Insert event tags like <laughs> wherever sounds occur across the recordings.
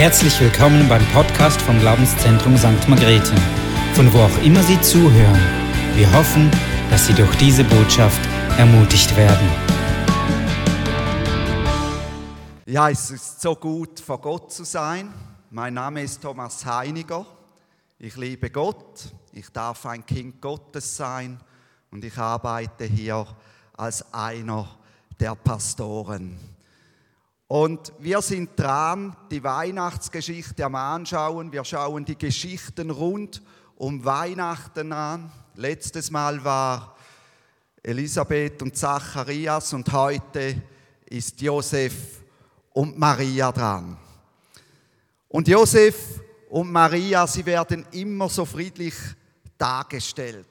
Herzlich willkommen beim Podcast vom Glaubenszentrum St. Margrethe, von wo auch immer Sie zuhören. Wir hoffen, dass Sie durch diese Botschaft ermutigt werden. Ja, es ist so gut, vor Gott zu sein. Mein Name ist Thomas Heiniger. Ich liebe Gott. Ich darf ein Kind Gottes sein und ich arbeite hier als einer der Pastoren. Und wir sind dran, die Weihnachtsgeschichte am Anschauen. Wir schauen die Geschichten rund um Weihnachten an. Letztes Mal war Elisabeth und Zacharias und heute ist Josef und Maria dran. Und Josef und Maria, sie werden immer so friedlich dargestellt.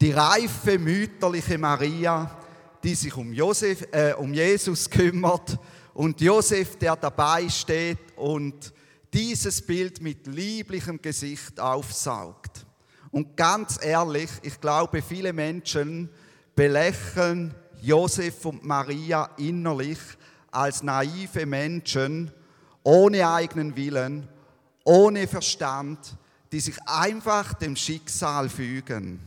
Die reife, mütterliche Maria, die sich um, Josef, äh, um Jesus kümmert und Josef, der dabei steht und dieses Bild mit lieblichem Gesicht aufsaugt. Und ganz ehrlich, ich glaube, viele Menschen belächeln Josef und Maria innerlich als naive Menschen ohne eigenen Willen, ohne Verstand, die sich einfach dem Schicksal fügen.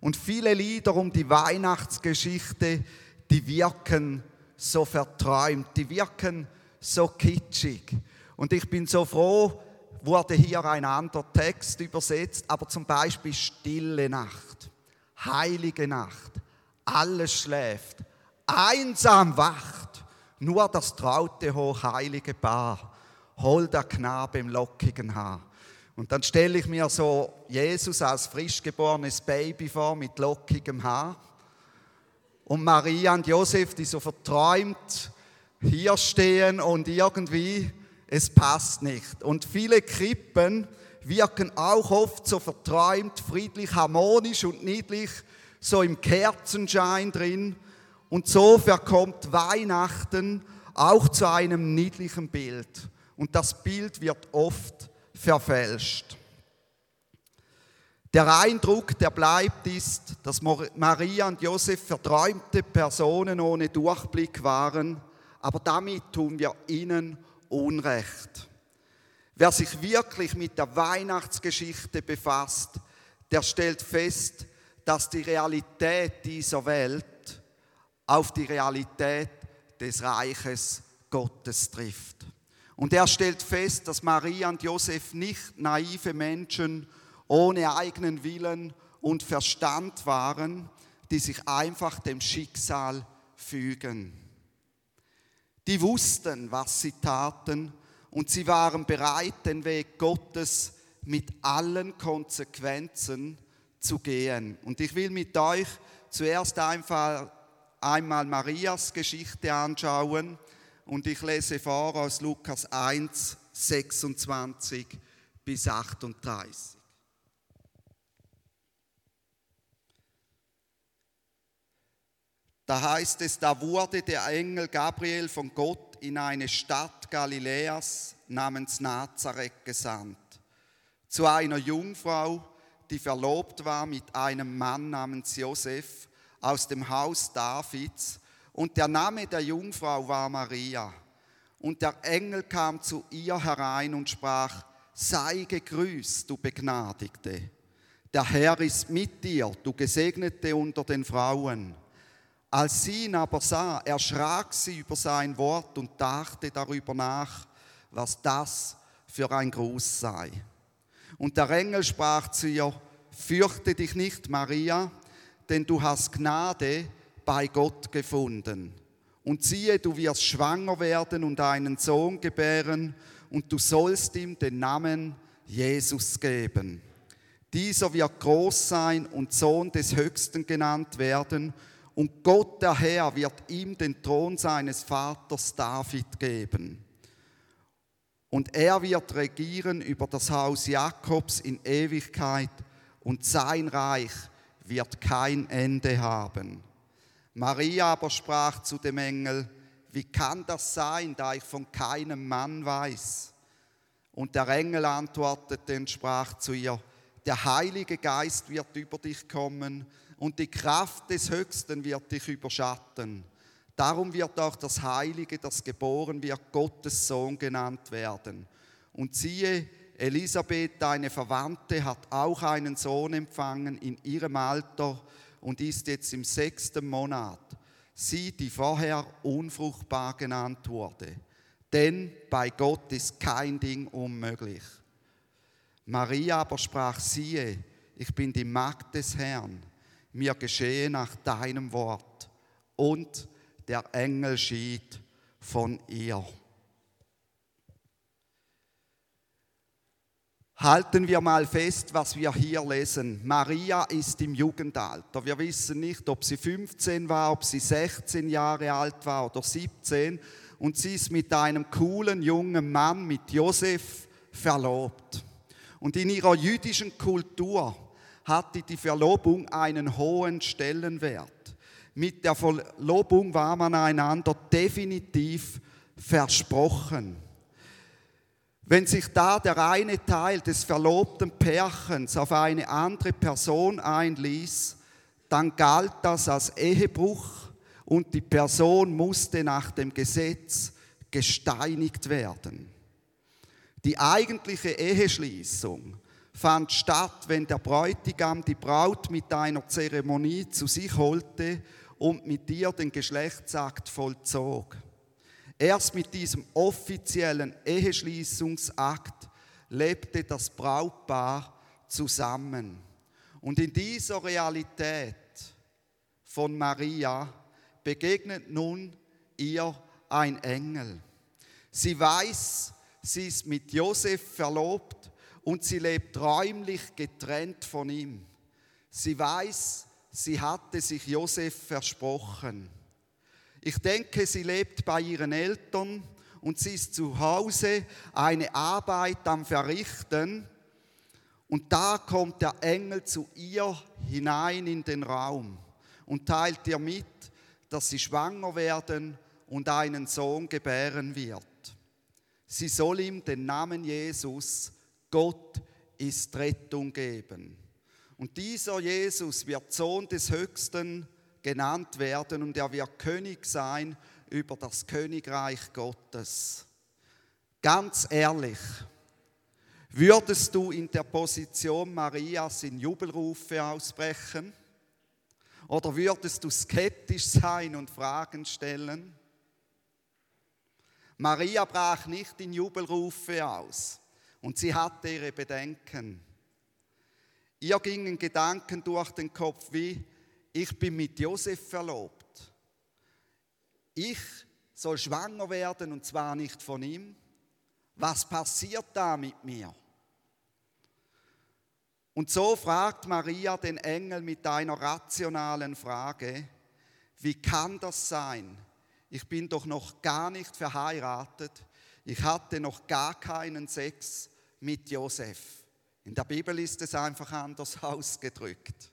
Und viele Lieder um die Weihnachtsgeschichte, die wirken so verträumt, die wirken so kitschig. Und ich bin so froh, wurde hier ein anderer Text übersetzt, aber zum Beispiel Stille Nacht, Heilige Nacht, alles schläft, einsam wacht, nur das traute hochheilige Paar, hol der Knabe im lockigen Haar. Und dann stelle ich mir so Jesus als frisch geborenes Baby vor mit lockigem Haar. Und Maria und Josef, die so verträumt hier stehen und irgendwie, es passt nicht. Und viele Krippen wirken auch oft so verträumt, friedlich, harmonisch und niedlich, so im Kerzenschein drin. Und so verkommt Weihnachten auch zu einem niedlichen Bild. Und das Bild wird oft verfälscht. Der Eindruck, der bleibt, ist, dass Maria und Josef verträumte Personen ohne Durchblick waren, aber damit tun wir ihnen Unrecht. Wer sich wirklich mit der Weihnachtsgeschichte befasst, der stellt fest, dass die Realität dieser Welt auf die Realität des Reiches Gottes trifft. Und er stellt fest, dass Maria und Josef nicht naive Menschen ohne eigenen Willen und Verstand waren, die sich einfach dem Schicksal fügen. Die wussten, was sie taten und sie waren bereit, den Weg Gottes mit allen Konsequenzen zu gehen. Und ich will mit euch zuerst einfach einmal Marias Geschichte anschauen und ich lese vor aus Lukas 1, 26 bis 38. Da heißt es, da wurde der Engel Gabriel von Gott in eine Stadt Galiläas namens Nazareth gesandt, zu einer Jungfrau, die verlobt war mit einem Mann namens Josef aus dem Haus Davids und der Name der Jungfrau war Maria. Und der Engel kam zu ihr herein und sprach, sei gegrüßt, du Begnadigte. Der Herr ist mit dir, du Gesegnete unter den Frauen. Als sie ihn aber sah, erschrak sie über sein Wort und dachte darüber nach, was das für ein Gruß sei. Und der Engel sprach zu ihr, fürchte dich nicht, Maria, denn du hast Gnade bei Gott gefunden. Und siehe, du wirst schwanger werden und einen Sohn gebären, und du sollst ihm den Namen Jesus geben. Dieser wird groß sein und Sohn des Höchsten genannt werden, und Gott der Herr wird ihm den Thron seines Vaters David geben. Und er wird regieren über das Haus Jakobs in Ewigkeit, und sein Reich wird kein Ende haben. Maria aber sprach zu dem Engel, wie kann das sein, da ich von keinem Mann weiß? Und der Engel antwortete und sprach zu ihr, der Heilige Geist wird über dich kommen und die Kraft des Höchsten wird dich überschatten. Darum wird auch das Heilige, das geboren wird, Gottes Sohn genannt werden. Und siehe, Elisabeth, deine Verwandte, hat auch einen Sohn empfangen in ihrem Alter und ist jetzt im sechsten Monat. Sie, die vorher unfruchtbar genannt wurde. Denn bei Gott ist kein Ding unmöglich. Maria aber sprach, siehe, ich bin die Magd des Herrn, mir geschehe nach deinem Wort. Und der Engel schied von ihr. Halten wir mal fest, was wir hier lesen. Maria ist im Jugendalter. Wir wissen nicht, ob sie 15 war, ob sie 16 Jahre alt war oder 17. Und sie ist mit einem coolen jungen Mann, mit Josef, verlobt. Und in ihrer jüdischen Kultur hatte die Verlobung einen hohen Stellenwert. Mit der Verlobung war man einander definitiv versprochen. Wenn sich da der eine Teil des verlobten Pärchens auf eine andere Person einließ, dann galt das als Ehebruch und die Person musste nach dem Gesetz gesteinigt werden. Die eigentliche Eheschließung fand statt, wenn der Bräutigam die Braut mit einer Zeremonie zu sich holte und mit ihr den Geschlechtsakt vollzog. Erst mit diesem offiziellen Eheschließungsakt lebte das Brautpaar zusammen. Und in dieser Realität von Maria begegnet nun ihr ein Engel. Sie weiß, sie ist mit Josef verlobt und sie lebt räumlich getrennt von ihm. Sie weiß, sie hatte sich Josef versprochen. Ich denke, sie lebt bei ihren Eltern und sie ist zu Hause eine Arbeit am Verrichten. Und da kommt der Engel zu ihr hinein in den Raum und teilt ihr mit, dass sie schwanger werden und einen Sohn gebären wird. Sie soll ihm den Namen Jesus, Gott ist Rettung geben. Und dieser Jesus wird Sohn des Höchsten genannt werden und er wird König sein über das Königreich Gottes. Ganz ehrlich, würdest du in der Position Marias in Jubelrufe ausbrechen? Oder würdest du skeptisch sein und Fragen stellen? Maria brach nicht in Jubelrufe aus und sie hatte ihre Bedenken. Ihr gingen Gedanken durch den Kopf wie, ich bin mit Josef verlobt. Ich soll schwanger werden und zwar nicht von ihm. Was passiert da mit mir? Und so fragt Maria den Engel mit einer rationalen Frage, wie kann das sein? Ich bin doch noch gar nicht verheiratet. Ich hatte noch gar keinen Sex mit Josef. In der Bibel ist es einfach anders <laughs> ausgedrückt.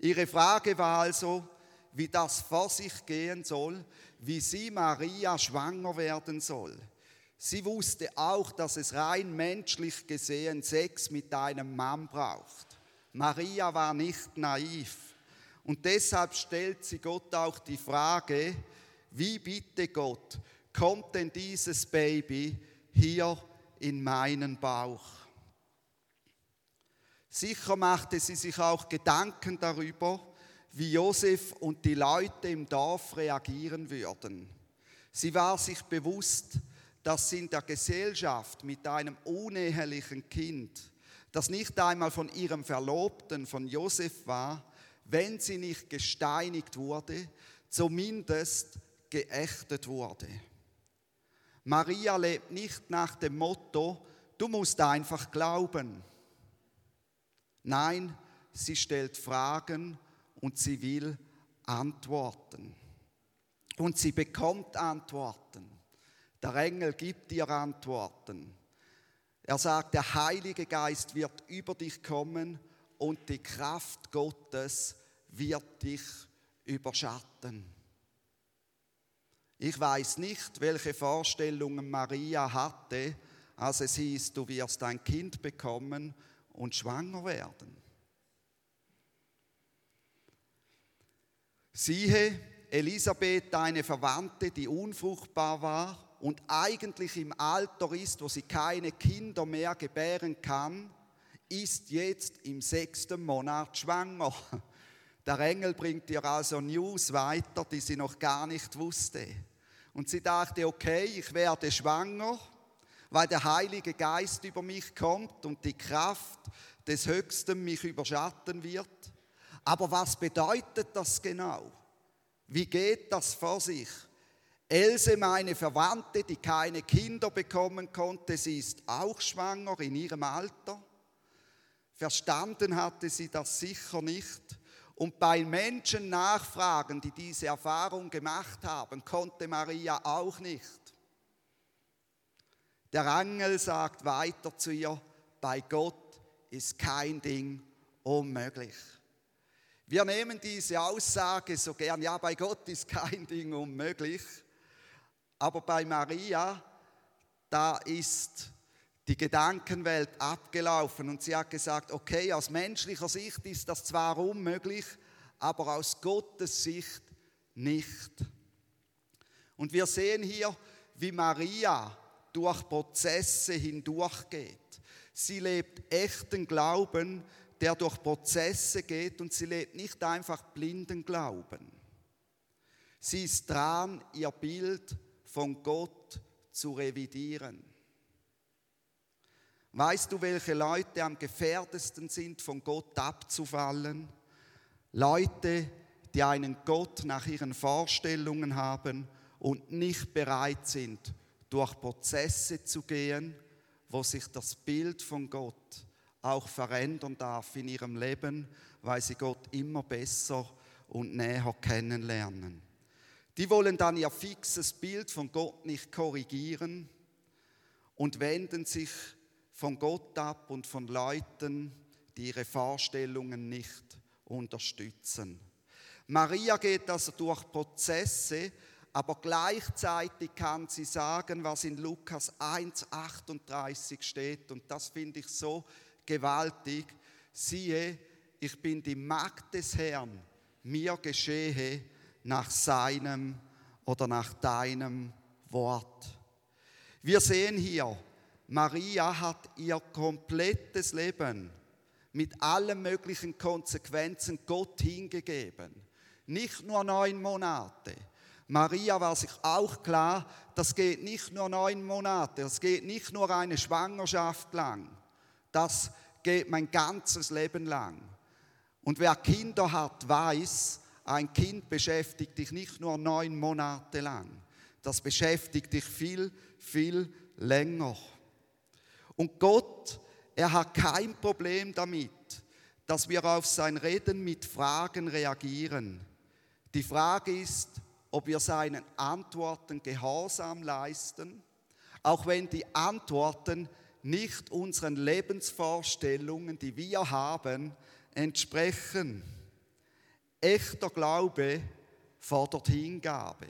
Ihre Frage war also, wie das vor sich gehen soll, wie sie Maria schwanger werden soll. Sie wusste auch, dass es rein menschlich gesehen Sex mit einem Mann braucht. Maria war nicht naiv. Und deshalb stellt sie Gott auch die Frage, wie bitte Gott, kommt denn dieses Baby hier in meinen Bauch? Sicher machte sie sich auch Gedanken darüber, wie Josef und die Leute im Dorf reagieren würden. Sie war sich bewusst, dass sie in der Gesellschaft mit einem unehelichen Kind, das nicht einmal von ihrem Verlobten, von Josef war, wenn sie nicht gesteinigt wurde, zumindest geächtet wurde. Maria lebt nicht nach dem Motto, du musst einfach glauben. Nein, sie stellt Fragen und sie will Antworten. Und sie bekommt Antworten. Der Engel gibt ihr Antworten. Er sagt, der Heilige Geist wird über dich kommen und die Kraft Gottes wird dich überschatten. Ich weiß nicht, welche Vorstellungen Maria hatte, als es hieß, du wirst ein Kind bekommen und schwanger werden. Siehe, Elisabeth eine Verwandte, die unfruchtbar war und eigentlich im Alter ist, wo sie keine Kinder mehr gebären kann, ist jetzt im sechsten Monat schwanger. Der Engel bringt ihr also News weiter, die sie noch gar nicht wusste. Und sie dachte, okay, ich werde schwanger, weil der Heilige Geist über mich kommt und die Kraft des Höchsten mich überschatten wird. Aber was bedeutet das genau? Wie geht das vor sich? Else, meine Verwandte, die keine Kinder bekommen konnte, sie ist auch schwanger in ihrem Alter. Verstanden hatte sie das sicher nicht. Und bei Menschen nachfragen, die diese Erfahrung gemacht haben, konnte Maria auch nicht. Der Engel sagt weiter zu ihr, bei Gott ist kein Ding unmöglich. Wir nehmen diese Aussage so gern, ja, bei Gott ist kein Ding unmöglich. Aber bei Maria, da ist die Gedankenwelt abgelaufen und sie hat gesagt, okay, aus menschlicher Sicht ist das zwar unmöglich, aber aus Gottes Sicht nicht. Und wir sehen hier, wie Maria durch Prozesse hindurchgeht. Sie lebt echten Glauben, der durch Prozesse geht und sie lebt nicht einfach blinden Glauben. Sie ist dran, ihr Bild von Gott zu revidieren. Weißt du, welche Leute am gefährdesten sind, von Gott abzufallen? Leute, die einen Gott nach ihren Vorstellungen haben und nicht bereit sind, durch Prozesse zu gehen, wo sich das Bild von Gott auch verändern darf in ihrem Leben, weil sie Gott immer besser und näher kennenlernen. Die wollen dann ihr fixes Bild von Gott nicht korrigieren und wenden sich von Gott ab und von Leuten, die ihre Vorstellungen nicht unterstützen. Maria geht also durch Prozesse, aber gleichzeitig kann sie sagen, was in Lukas 1,38 steht, und das finde ich so gewaltig. Siehe, ich bin die Magd des Herrn, mir geschehe nach seinem oder nach deinem Wort. Wir sehen hier, Maria hat ihr komplettes Leben mit allen möglichen Konsequenzen Gott hingegeben. Nicht nur neun Monate. Maria war sich auch klar, das geht nicht nur neun Monate, das geht nicht nur eine Schwangerschaft lang. Das geht mein ganzes Leben lang. Und wer Kinder hat, weiß, ein Kind beschäftigt dich nicht nur neun Monate lang, das beschäftigt dich viel, viel länger. Und Gott, er hat kein Problem damit, dass wir auf sein Reden mit Fragen reagieren. Die Frage ist, ob wir seinen Antworten Gehorsam leisten, auch wenn die Antworten nicht unseren Lebensvorstellungen, die wir haben, entsprechen. Echter Glaube fordert Hingabe.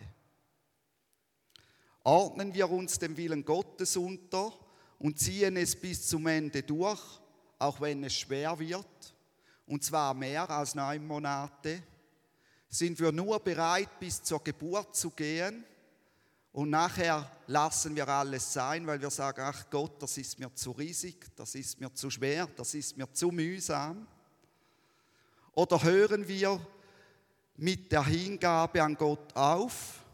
Ordnen wir uns dem Willen Gottes unter und ziehen es bis zum Ende durch, auch wenn es schwer wird, und zwar mehr als neun Monate, sind wir nur bereit, bis zur Geburt zu gehen und nachher lassen wir alles sein, weil wir sagen, ach Gott, das ist mir zu riesig, das ist mir zu schwer, das ist mir zu mühsam. Oder hören wir mit der Hingabe an Gott auf?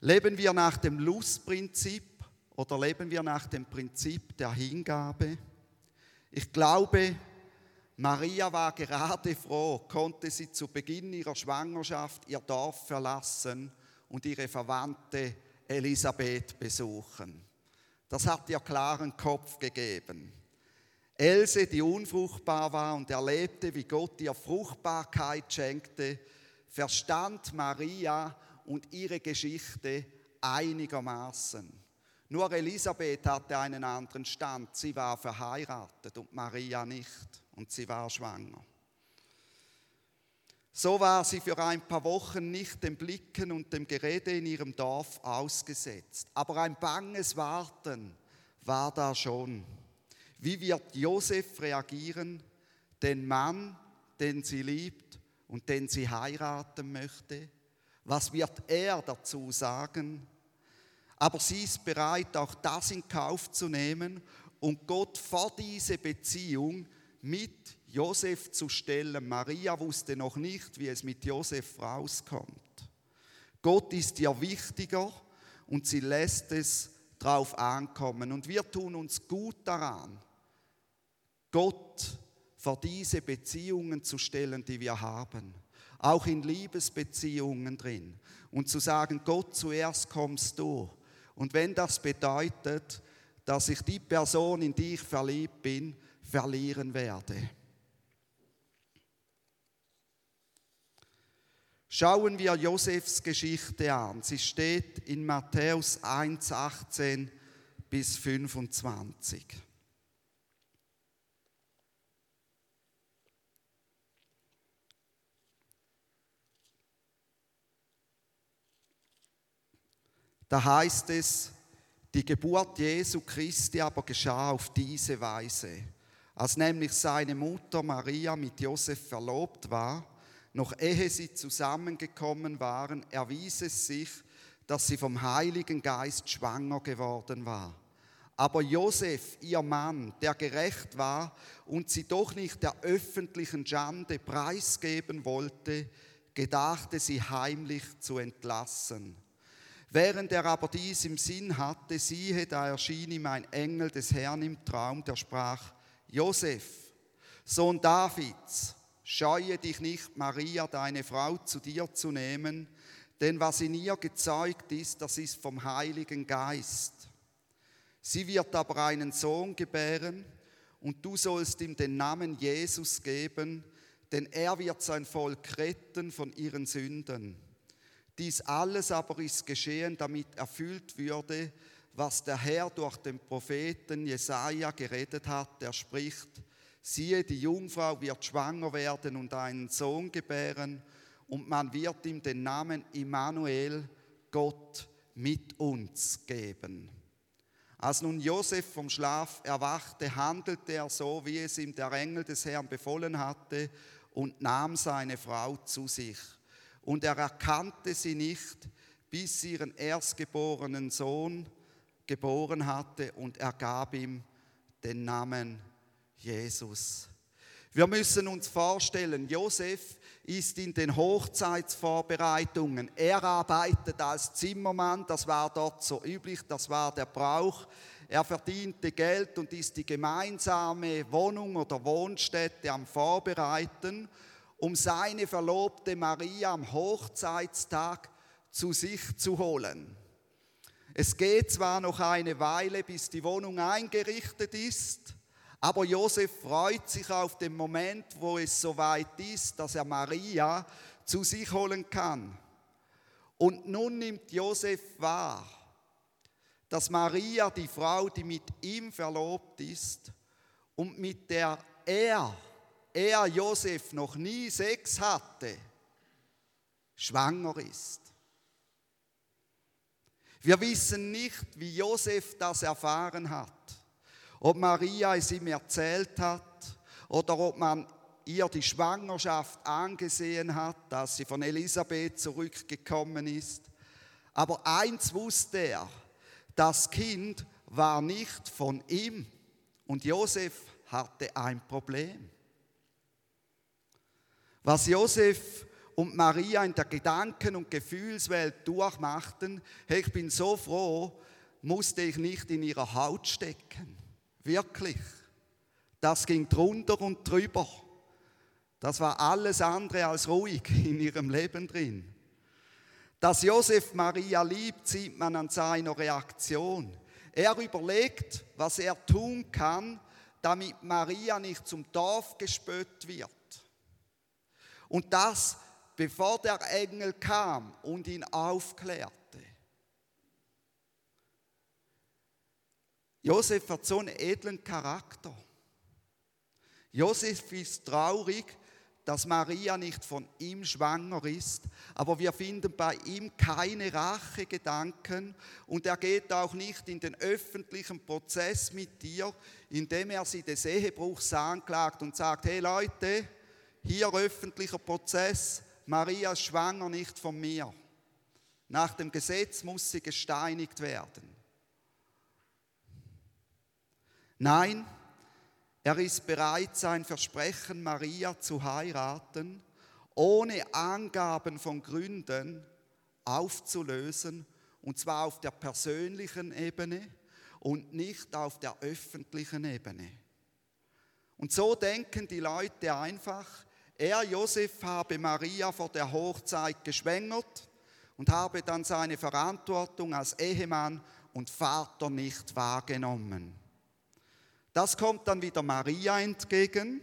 Leben wir nach dem Lustprinzip oder leben wir nach dem Prinzip der Hingabe? Ich glaube, Maria war gerade froh, konnte sie zu Beginn ihrer Schwangerschaft ihr Dorf verlassen und ihre Verwandte Elisabeth besuchen. Das hat ihr klaren Kopf gegeben. Else, die unfruchtbar war und erlebte, wie Gott ihr Fruchtbarkeit schenkte, verstand Maria und ihre Geschichte einigermaßen. Nur Elisabeth hatte einen anderen Stand. Sie war verheiratet und Maria nicht. Und sie war schwanger. So war sie für ein paar Wochen nicht dem Blicken und dem Gerede in ihrem Dorf ausgesetzt. Aber ein banges Warten war da schon. Wie wird Josef reagieren, den Mann, den sie liebt und den sie heiraten möchte? Was wird er dazu sagen? Aber sie ist bereit, auch das in Kauf zu nehmen und Gott vor diese Beziehung mit Josef zu stellen. Maria wusste noch nicht, wie es mit Josef rauskommt. Gott ist ihr wichtiger und sie lässt es drauf ankommen. Und wir tun uns gut daran, Gott vor diese Beziehungen zu stellen, die wir haben. Auch in Liebesbeziehungen drin. Und zu sagen, Gott, zuerst kommst du. Und wenn das bedeutet, dass ich die Person, in die ich verliebt bin, verlieren werde. Schauen wir Josefs Geschichte an. Sie steht in Matthäus 1, 18 bis 25. Da heißt es, die Geburt Jesu Christi aber geschah auf diese Weise. Als nämlich seine Mutter Maria mit Josef verlobt war, noch ehe sie zusammengekommen waren, erwies es sich, dass sie vom Heiligen Geist schwanger geworden war. Aber Josef, ihr Mann, der gerecht war und sie doch nicht der öffentlichen Schande preisgeben wollte, gedachte sie heimlich zu entlassen. Während er aber dies im Sinn hatte, siehe, da erschien ihm ein Engel des Herrn im Traum, der sprach, Josef, Sohn Davids, scheue dich nicht, Maria, deine Frau, zu dir zu nehmen, denn was in ihr gezeugt ist, das ist vom Heiligen Geist. Sie wird aber einen Sohn gebären und du sollst ihm den Namen Jesus geben, denn er wird sein Volk retten von ihren Sünden. Dies alles aber ist geschehen, damit erfüllt würde, was der Herr durch den Propheten Jesaja geredet hat, der spricht: Siehe, die Jungfrau wird schwanger werden und einen Sohn gebären, und man wird ihm den Namen Immanuel, Gott mit uns geben. Als nun Josef vom Schlaf erwachte, handelte er so, wie es ihm der Engel des Herrn befohlen hatte, und nahm seine Frau zu sich. Und er erkannte sie nicht, bis sie ihren erstgeborenen Sohn geboren hatte, und er gab ihm den Namen Jesus. Wir müssen uns vorstellen, Josef ist in den Hochzeitsvorbereitungen. Er arbeitet als Zimmermann, das war dort so üblich, das war der Brauch. Er verdiente Geld und ist die gemeinsame Wohnung oder Wohnstätte am Vorbereiten, um seine Verlobte Maria am Hochzeitstag zu sich zu holen. Es geht zwar noch eine Weile, bis die Wohnung eingerichtet ist, aber Josef freut sich auf den Moment, wo es soweit ist, dass er Maria zu sich holen kann. Und nun nimmt Josef wahr, dass Maria, die Frau, die mit ihm verlobt ist und mit der er, er Josef noch nie Sex hatte, schwanger ist. Wir wissen nicht, wie Josef das erfahren hat. Ob Maria es ihm erzählt hat oder ob man ihr die Schwangerschaft angesehen hat, dass sie von Elisabeth zurückgekommen ist. Aber eins wusste er, das Kind war nicht von ihm und Josef hatte ein Problem. Was Josef und Maria in der Gedanken- und Gefühlswelt durchmachten, hey, ich bin so froh, musste ich nicht in ihrer Haut stecken. Wirklich. Das ging drunter und drüber. Das war alles andere als ruhig in ihrem Leben drin. Dass Josef Maria liebt, sieht man an seiner Reaktion. Er überlegt, was er tun kann, damit Maria nicht zum Dorf gespött wird. Und das, bevor der Engel kam und ihn aufklärte. Josef hat so einen edlen Charakter. Josef ist traurig, dass Maria nicht von ihm schwanger ist, aber wir finden bei ihm keine Rachegedanken und er geht auch nicht in den öffentlichen Prozess mit dir, indem er sie des Ehebruchs anklagt und sagt, hey Leute, hier öffentlicher Prozess, Maria ist schwanger nicht von mir. Nach dem Gesetz muss sie gesteinigt werden. Nein, er ist bereit, sein Versprechen, Maria zu heiraten, ohne Angaben von Gründen aufzulösen, und zwar auf der persönlichen Ebene und nicht auf der öffentlichen Ebene. Und so denken die Leute einfach, er, Josef, habe Maria vor der Hochzeit geschwängert und habe dann seine Verantwortung als Ehemann und Vater nicht wahrgenommen. Das kommt dann wieder Maria entgegen,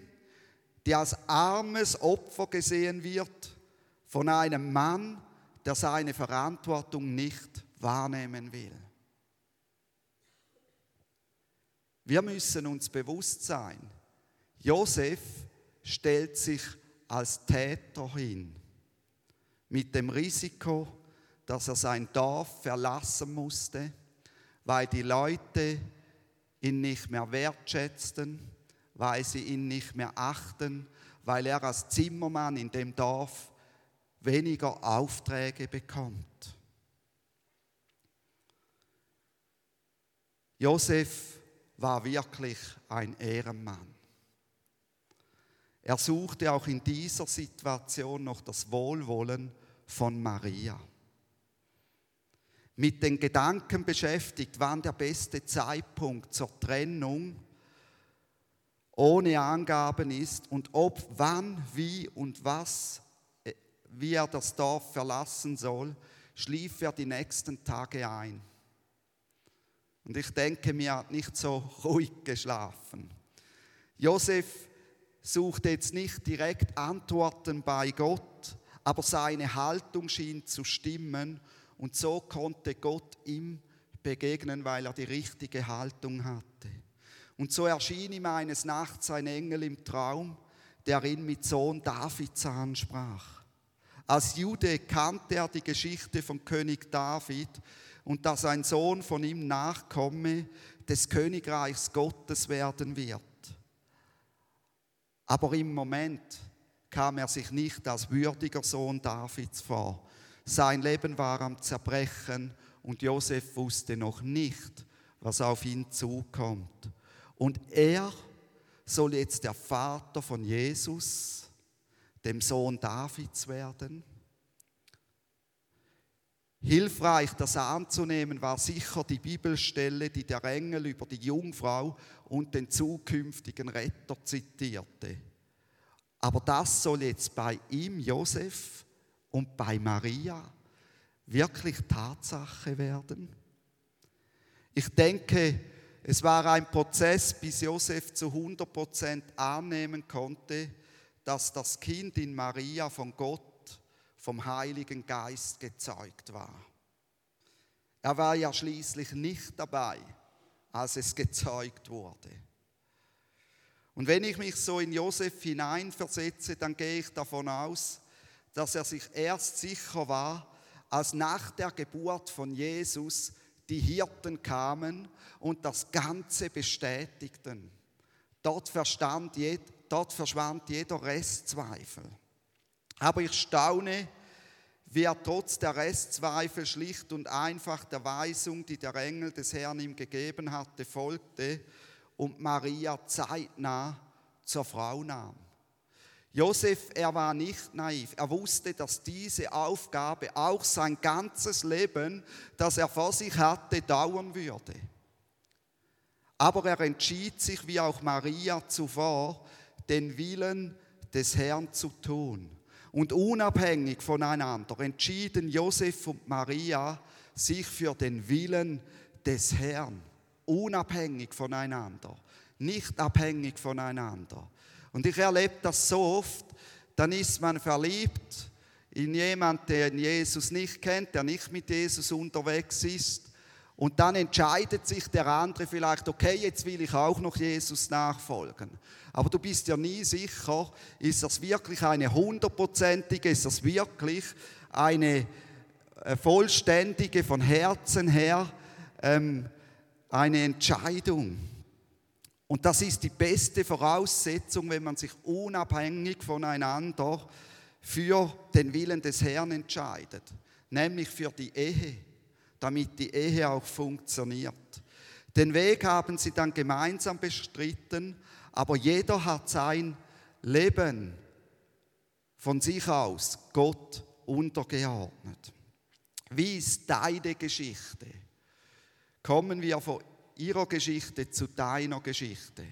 die als armes Opfer gesehen wird von einem Mann, der seine Verantwortung nicht wahrnehmen will. Wir müssen uns bewusst sein, Josef stellt sich als Täter hin, mit dem Risiko, dass er sein Dorf verlassen musste, weil die Leute ihn nicht mehr wertschätzten, weil sie ihn nicht mehr achten, weil er als Zimmermann in dem Dorf weniger Aufträge bekommt. Josef war wirklich ein Ehrenmann. Er suchte auch in dieser Situation noch das Wohlwollen von Maria. Mit den Gedanken beschäftigt, wann der beste Zeitpunkt zur Trennung ohne Angaben ist und ob, wann, wie und was, äh, wie er das Dorf verlassen soll, schlief er die nächsten Tage ein. Und ich denke, mir hat nicht so <laughs> ruhig geschlafen. Josef suchte jetzt nicht direkt Antworten bei Gott, aber seine Haltung schien zu stimmen und so konnte Gott ihm begegnen, weil er die richtige Haltung hatte. Und so erschien ihm eines Nachts ein Engel im Traum, der ihn mit Sohn Davids ansprach. Als Jude kannte er die Geschichte von König David und dass ein Sohn von ihm nachkomme des Königreichs Gottes werden wird. Aber im Moment kam er sich nicht als würdiger Sohn Davids vor. Sein Leben war am Zerbrechen und Josef wusste noch nicht, was auf ihn zukommt. Und er soll jetzt der Vater von Jesus, dem Sohn Davids werden. Hilfreich, das anzunehmen, war sicher die Bibelstelle, die der Engel über die Jungfrau und den zukünftigen Retter zitierte. Aber das soll jetzt bei ihm, Josef, und bei Maria wirklich Tatsache werden? Ich denke, es war ein Prozess, bis Josef zu 100% annehmen konnte, dass das Kind in Maria von Gott vom Heiligen Geist gezeugt war. Er war ja schließlich nicht dabei, als es gezeugt wurde. Und wenn ich mich so in Josef hineinversetze, dann gehe ich davon aus, dass er sich erst sicher war, als nach der Geburt von Jesus die Hirten kamen und das Ganze bestätigten. Dort, verstand, dort verschwand jeder Restzweifel. Aber ich staune, wie er trotz der Restzweifel schlicht und einfach der Weisung, die der Engel des Herrn ihm gegeben hatte, folgte und Maria zeitnah zur Frau nahm. Josef, er war nicht naiv. Er wusste, dass diese Aufgabe auch sein ganzes Leben, das er vor sich hatte, dauern würde. Aber er entschied sich, wie auch Maria zuvor, den Willen des Herrn zu tun. Und unabhängig voneinander entschieden Josef und Maria sich für den Willen des Herrn. Unabhängig voneinander, nicht abhängig voneinander. Und ich erlebe das so oft, dann ist man verliebt in jemanden, der Jesus nicht kennt, der nicht mit Jesus unterwegs ist. Und dann entscheidet sich der andere vielleicht, okay, jetzt will ich auch noch Jesus nachfolgen. Aber du bist ja nie sicher, ist das wirklich eine hundertprozentige, ist das wirklich eine äh, vollständige, von Herzen her ähm, eine Entscheidung. Und das ist die beste Voraussetzung, wenn man sich unabhängig voneinander für den Willen des Herrn entscheidet, nämlich für die Ehe, damit die Ehe auch funktioniert. Den Weg haben sie dann gemeinsam bestritten, aber jeder hat sein Leben von sich aus Gott untergeordnet. Wie ist deine Geschichte? Kommen wir von ihrer Geschichte zu deiner Geschichte.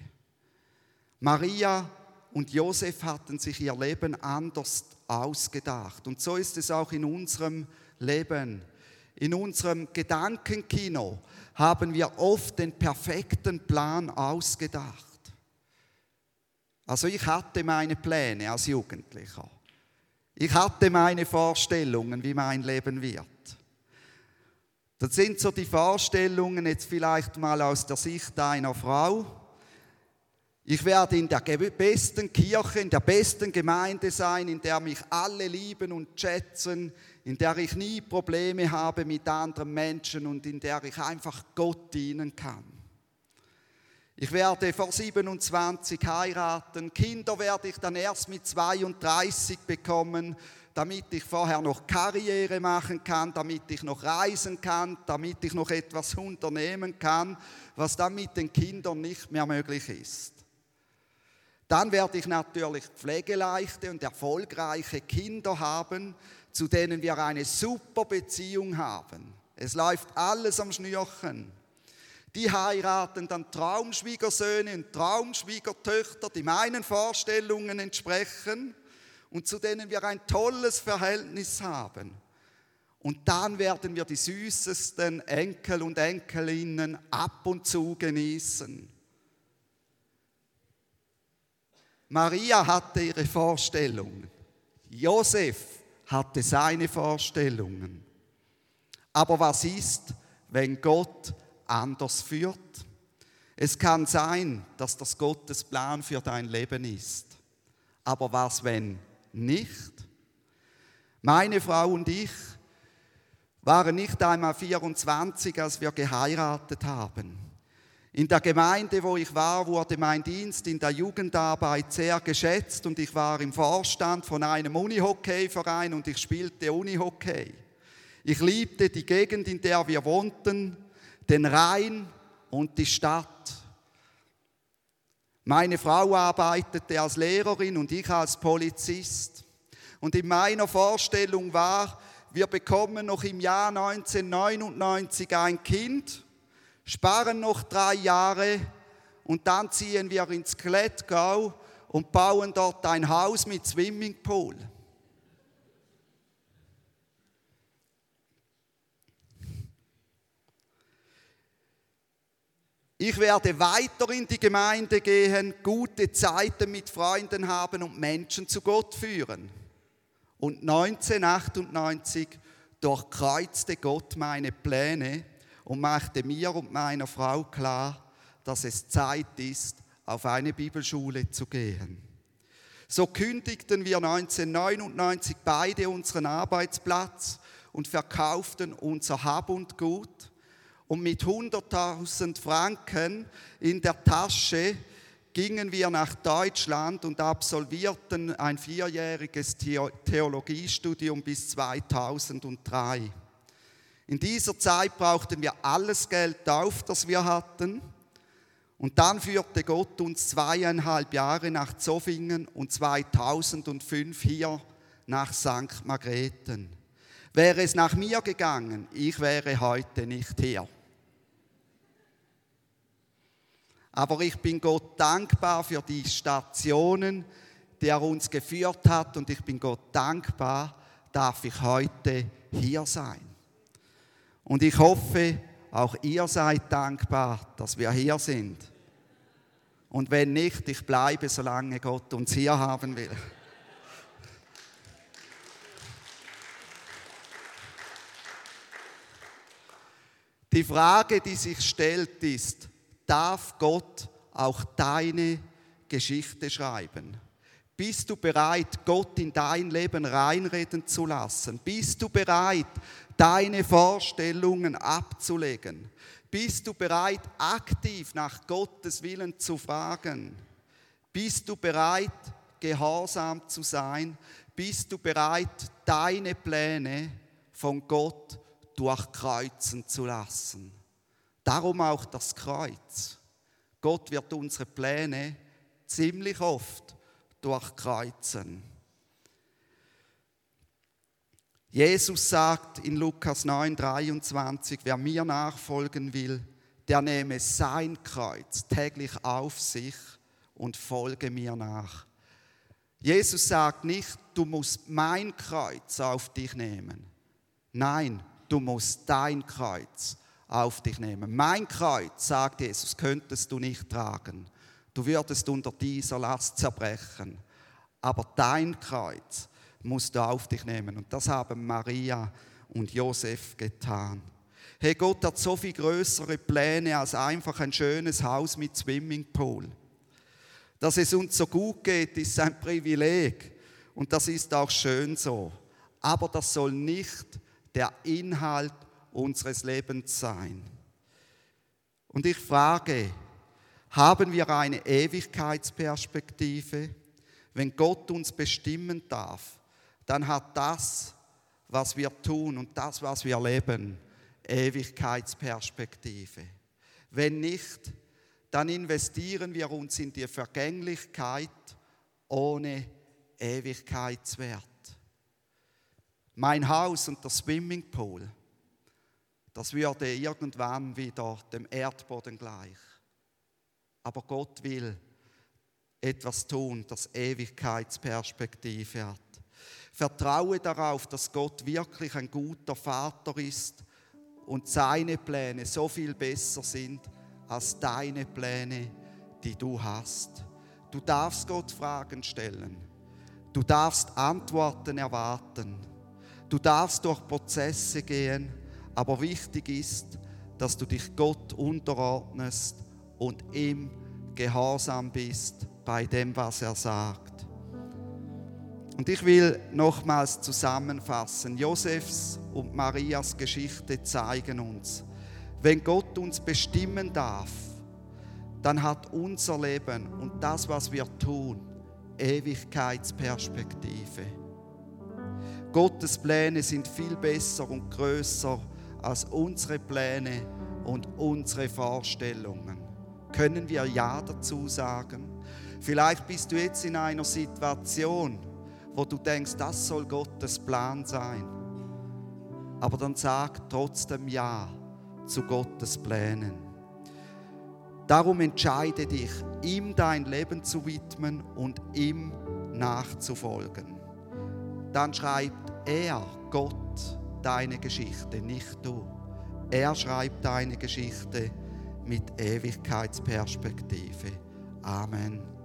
Maria und Josef hatten sich ihr Leben anders ausgedacht. Und so ist es auch in unserem Leben. In unserem Gedankenkino haben wir oft den perfekten Plan ausgedacht. Also ich hatte meine Pläne als Jugendlicher. Ich hatte meine Vorstellungen, wie mein Leben wird. Das sind so die Vorstellungen jetzt vielleicht mal aus der Sicht einer Frau. Ich werde in der besten Kirche, in der besten Gemeinde sein, in der mich alle lieben und schätzen, in der ich nie Probleme habe mit anderen Menschen und in der ich einfach Gott dienen kann. Ich werde vor 27 heiraten, Kinder werde ich dann erst mit 32 bekommen damit ich vorher noch Karriere machen kann, damit ich noch reisen kann, damit ich noch etwas unternehmen kann, was dann mit den Kindern nicht mehr möglich ist. Dann werde ich natürlich pflegeleichte und erfolgreiche Kinder haben, zu denen wir eine super Beziehung haben. Es läuft alles am Schnürchen. Die heiraten dann Traumschwiegersöhne und Traumschwiegertöchter, die meinen Vorstellungen entsprechen und zu denen wir ein tolles Verhältnis haben. Und dann werden wir die süßesten Enkel und Enkelinnen ab und zu genießen. Maria hatte ihre Vorstellungen. Josef hatte seine Vorstellungen. Aber was ist, wenn Gott anders führt? Es kann sein, dass das Gottes Plan für dein Leben ist. Aber was, wenn nicht. Meine Frau und ich waren nicht einmal 24, als wir geheiratet haben. In der Gemeinde, wo ich war, wurde mein Dienst in der Jugendarbeit sehr geschätzt und ich war im Vorstand von einem Unihockeyverein und ich spielte Unihockey. Ich liebte die Gegend, in der wir wohnten, den Rhein und die Stadt. Meine Frau arbeitete als Lehrerin und ich als Polizist. Und in meiner Vorstellung war, wir bekommen noch im Jahr 1999 ein Kind, sparen noch drei Jahre und dann ziehen wir ins Klettgau und bauen dort ein Haus mit Swimmingpool. Ich werde weiter in die Gemeinde gehen, gute Zeiten mit Freunden haben und Menschen zu Gott führen. Und 1998 durchkreuzte Gott meine Pläne und machte mir und meiner Frau klar, dass es Zeit ist, auf eine Bibelschule zu gehen. So kündigten wir 1999 beide unseren Arbeitsplatz und verkauften unser Hab und Gut und mit 100.000 Franken in der Tasche gingen wir nach Deutschland und absolvierten ein vierjähriges Theologiestudium bis 2003. In dieser Zeit brauchten wir alles Geld auf, das wir hatten. Und dann führte Gott uns zweieinhalb Jahre nach Zofingen und 2005 hier nach St. Margrethen. Wäre es nach mir gegangen, ich wäre heute nicht hier. Aber ich bin Gott dankbar für die Stationen, die er uns geführt hat und ich bin Gott dankbar, darf ich heute hier sein. Und ich hoffe, auch ihr seid dankbar, dass wir hier sind. Und wenn nicht, ich bleibe, solange Gott uns hier haben will. Die Frage, die sich stellt, ist, darf Gott auch deine Geschichte schreiben. Bist du bereit, Gott in dein Leben reinreden zu lassen? Bist du bereit, deine Vorstellungen abzulegen? Bist du bereit, aktiv nach Gottes Willen zu fragen? Bist du bereit, gehorsam zu sein? Bist du bereit, deine Pläne von Gott durchkreuzen zu lassen? Darum auch das Kreuz. Gott wird unsere Pläne ziemlich oft durchkreuzen. Jesus sagt in Lukas 9, 23, wer mir nachfolgen will, der nehme sein Kreuz täglich auf sich und folge mir nach. Jesus sagt nicht, du musst mein Kreuz auf dich nehmen. Nein, du musst dein Kreuz auf dich nehmen. Mein Kreuz, sagt Jesus, könntest du nicht tragen. Du würdest unter dieser Last zerbrechen. Aber dein Kreuz musst du auf dich nehmen. Und das haben Maria und Josef getan. Hey, Gott hat so viel größere Pläne als einfach ein schönes Haus mit Swimmingpool. Dass es uns so gut geht, ist ein Privileg. Und das ist auch schön so. Aber das soll nicht der Inhalt unseres Lebens sein. Und ich frage, haben wir eine Ewigkeitsperspektive? Wenn Gott uns bestimmen darf, dann hat das, was wir tun und das, was wir leben, Ewigkeitsperspektive. Wenn nicht, dann investieren wir uns in die Vergänglichkeit ohne Ewigkeitswert. Mein Haus und der Swimmingpool, das würde irgendwann wieder dem Erdboden gleich. Aber Gott will etwas tun, das Ewigkeitsperspektive hat. Vertraue darauf, dass Gott wirklich ein guter Vater ist und seine Pläne so viel besser sind als deine Pläne, die du hast. Du darfst Gott Fragen stellen. Du darfst Antworten erwarten. Du darfst durch Prozesse gehen, aber wichtig ist, dass du dich Gott unterordnest und ihm gehorsam bist bei dem, was er sagt. Und ich will nochmals zusammenfassen. Josefs und Marias Geschichte zeigen uns, wenn Gott uns bestimmen darf, dann hat unser Leben und das, was wir tun, Ewigkeitsperspektive. Gottes Pläne sind viel besser und größer als unsere Pläne und unsere Vorstellungen. Können wir Ja dazu sagen? Vielleicht bist du jetzt in einer Situation, wo du denkst, das soll Gottes Plan sein. Aber dann sag trotzdem Ja zu Gottes Plänen. Darum entscheide dich, ihm dein Leben zu widmen und ihm nachzufolgen. Dann schreibt er, Gott, deine Geschichte, nicht du. Er schreibt deine Geschichte mit Ewigkeitsperspektive. Amen.